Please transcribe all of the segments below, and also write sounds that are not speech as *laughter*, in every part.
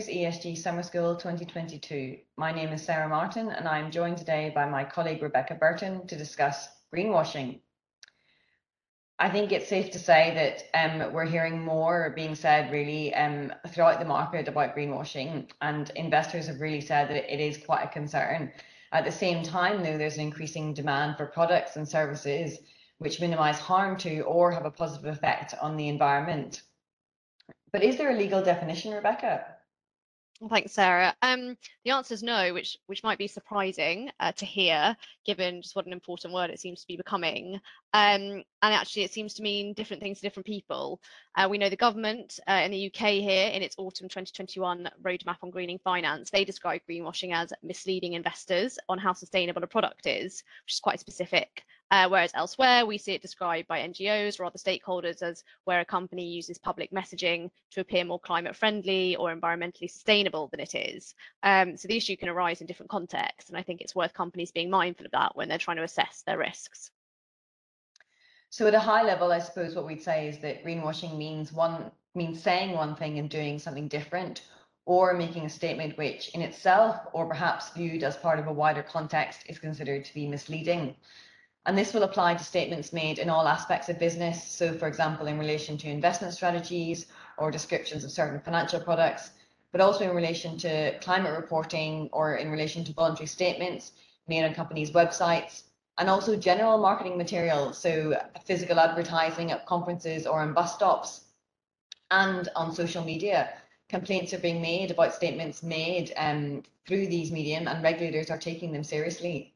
Investors ESG Summer School 2022. My name is Sarah Martin and I'm joined today by my colleague Rebecca Burton to discuss greenwashing. I think it's safe to say that um, we're hearing more being said really um, throughout the market about greenwashing, and investors have really said that it is quite a concern. At the same time, though, there's an increasing demand for products and services which minimize harm to or have a positive effect on the environment. But is there a legal definition, Rebecca? Thanks, Sarah. Um, the answer is no, which which might be surprising uh, to hear, given just what an important word it seems to be becoming. Um, and actually, it seems to mean different things to different people. Uh, we know the government uh, in the UK here, in its autumn 2021 roadmap on greening finance, they describe greenwashing as misleading investors on how sustainable a product is, which is quite specific. Uh, whereas elsewhere, we see it described by NGOs or other stakeholders as where a company uses public messaging to appear more climate friendly or environmentally sustainable than it is. Um, so the issue can arise in different contexts, and I think it's worth companies being mindful of that when they're trying to assess their risks. So at a high level, I suppose what we'd say is that greenwashing means one means saying one thing and doing something different, or making a statement which in itself, or perhaps viewed as part of a wider context, is considered to be misleading. And this will apply to statements made in all aspects of business. So, for example, in relation to investment strategies or descriptions of certain financial products, but also in relation to climate reporting or in relation to voluntary statements made on companies' websites, and also general marketing material. so physical advertising at conferences or on bus stops, and on social media. Complaints are being made about statements made um, through these medium, and regulators are taking them seriously.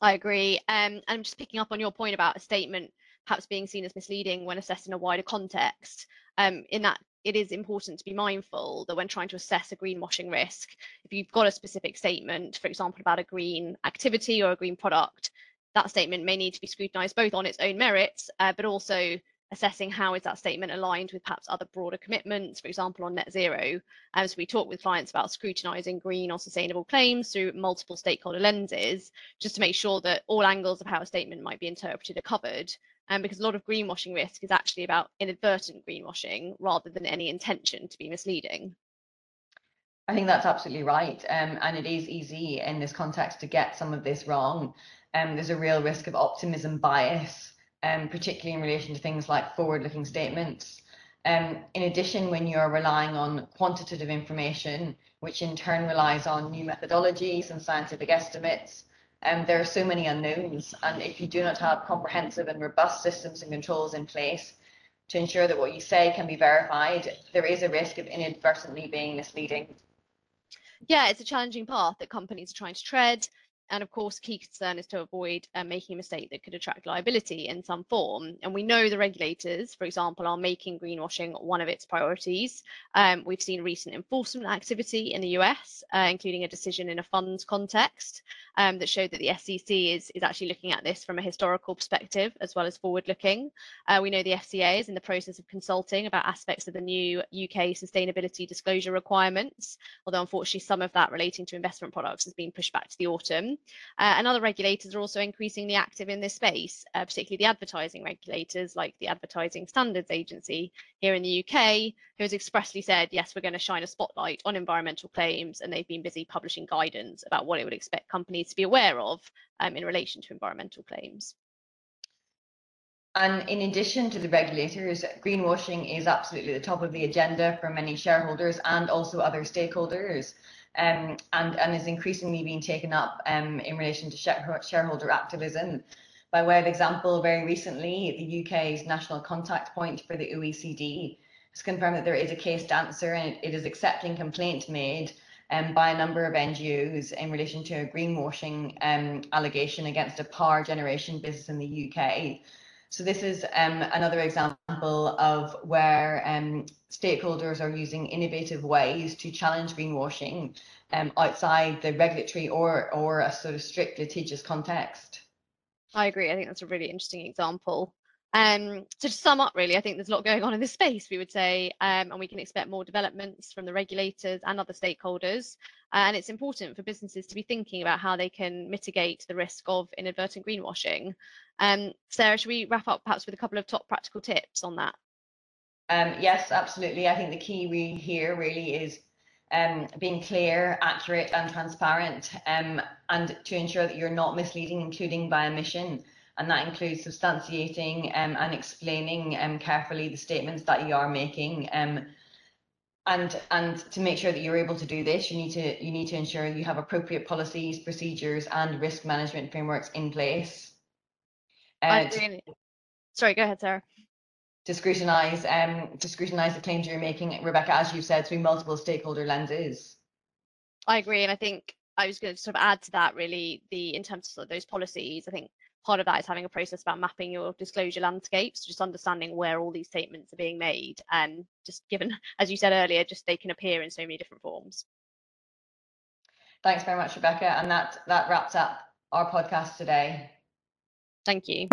I agree. Um, I'm just picking up on your point about a statement perhaps being seen as misleading when assessed in a wider context. Um, in that it is important to be mindful that when trying to assess a greenwashing risk, if you've got a specific statement, for example, about a green activity or a green product, that statement may need to be scrutinised both on its own merits, uh, but also assessing how is that statement aligned with perhaps other broader commitments, for example, on net zero. As we talk with clients about scrutinising green or sustainable claims through multiple stakeholder lenses, just to make sure that all angles of how a statement might be interpreted are covered. And um, because a lot of greenwashing risk is actually about inadvertent greenwashing rather than any intention to be misleading. I think that's absolutely right. Um, and it is easy in this context to get some of this wrong. Um, there's a real risk of optimism bias um, particularly in relation to things like forward-looking statements. Um, in addition, when you're relying on quantitative information, which in turn relies on new methodologies and scientific estimates, um, there are so many unknowns. And if you do not have comprehensive and robust systems and controls in place to ensure that what you say can be verified, there is a risk of inadvertently being misleading. Yeah, it's a challenging path that companies are trying to tread. And of course, key concern is to avoid uh, making a mistake that could attract liability in some form. And we know the regulators, for example, are making greenwashing one of its priorities. Um, we've seen recent enforcement activity in the US, uh, including a decision in a funds context um, that showed that the SEC is, is actually looking at this from a historical perspective as well as forward looking. Uh, we know the FCA is in the process of consulting about aspects of the new UK sustainability disclosure requirements, although unfortunately some of that relating to investment products has been pushed back to the autumn. Uh, and other regulators are also increasingly active in this space, uh, particularly the advertising regulators like the Advertising Standards Agency here in the UK, who has expressly said, yes, we're going to shine a spotlight on environmental claims, and they've been busy publishing guidance about what it would expect companies to be aware of um, in relation to environmental claims. And in addition to the regulators, greenwashing is absolutely the top of the agenda for many shareholders and also other stakeholders um, and, and is increasingly being taken up um, in relation to shareholder activism. By way of example, very recently, the UK's national contact point for the OECD has confirmed that there is a case to answer and it is accepting complaints made um, by a number of NGOs in relation to a greenwashing um, allegation against a power generation business in the UK. So this is um, another example of where um, stakeholders are using innovative ways to challenge greenwashing um, outside the regulatory or, or a sort of strict litigious context. I agree. I think that's a really interesting example. Um, so to sum up, really, I think there's a lot going on in this space, we would say, um, and we can expect more developments from the regulators and other stakeholders. And it's important for businesses to be thinking about how they can mitigate the risk of inadvertent greenwashing. Um, Sarah, should we wrap up perhaps with a couple of top practical tips on that? Um, yes, absolutely. I think the key we here really is um, being clear, accurate, and transparent, um, and to ensure that you're not misleading, including by omission. And that includes substantiating um, and explaining um, carefully the statements that you are making. Um, and and to make sure that you're able to do this, you need to you need to ensure you have appropriate policies, procedures, and risk management frameworks in place. I Uh, to- sorry, go ahead, Sarah. to scrutinise um, to scrutinise the claims you're making, Rebecca, as you said, through multiple stakeholder lenses. I agree, and I think I was going to sort of add to that really the in terms of, sort of those policies. I think part of that is having a process about mapping your disclosure landscapes, just understanding where all these statements are being made, and just given, *laughs* as you said earlier, just they can appear in so many different forms. Thanks very much, Rebecca, and that that wraps up our podcast today. Thank you.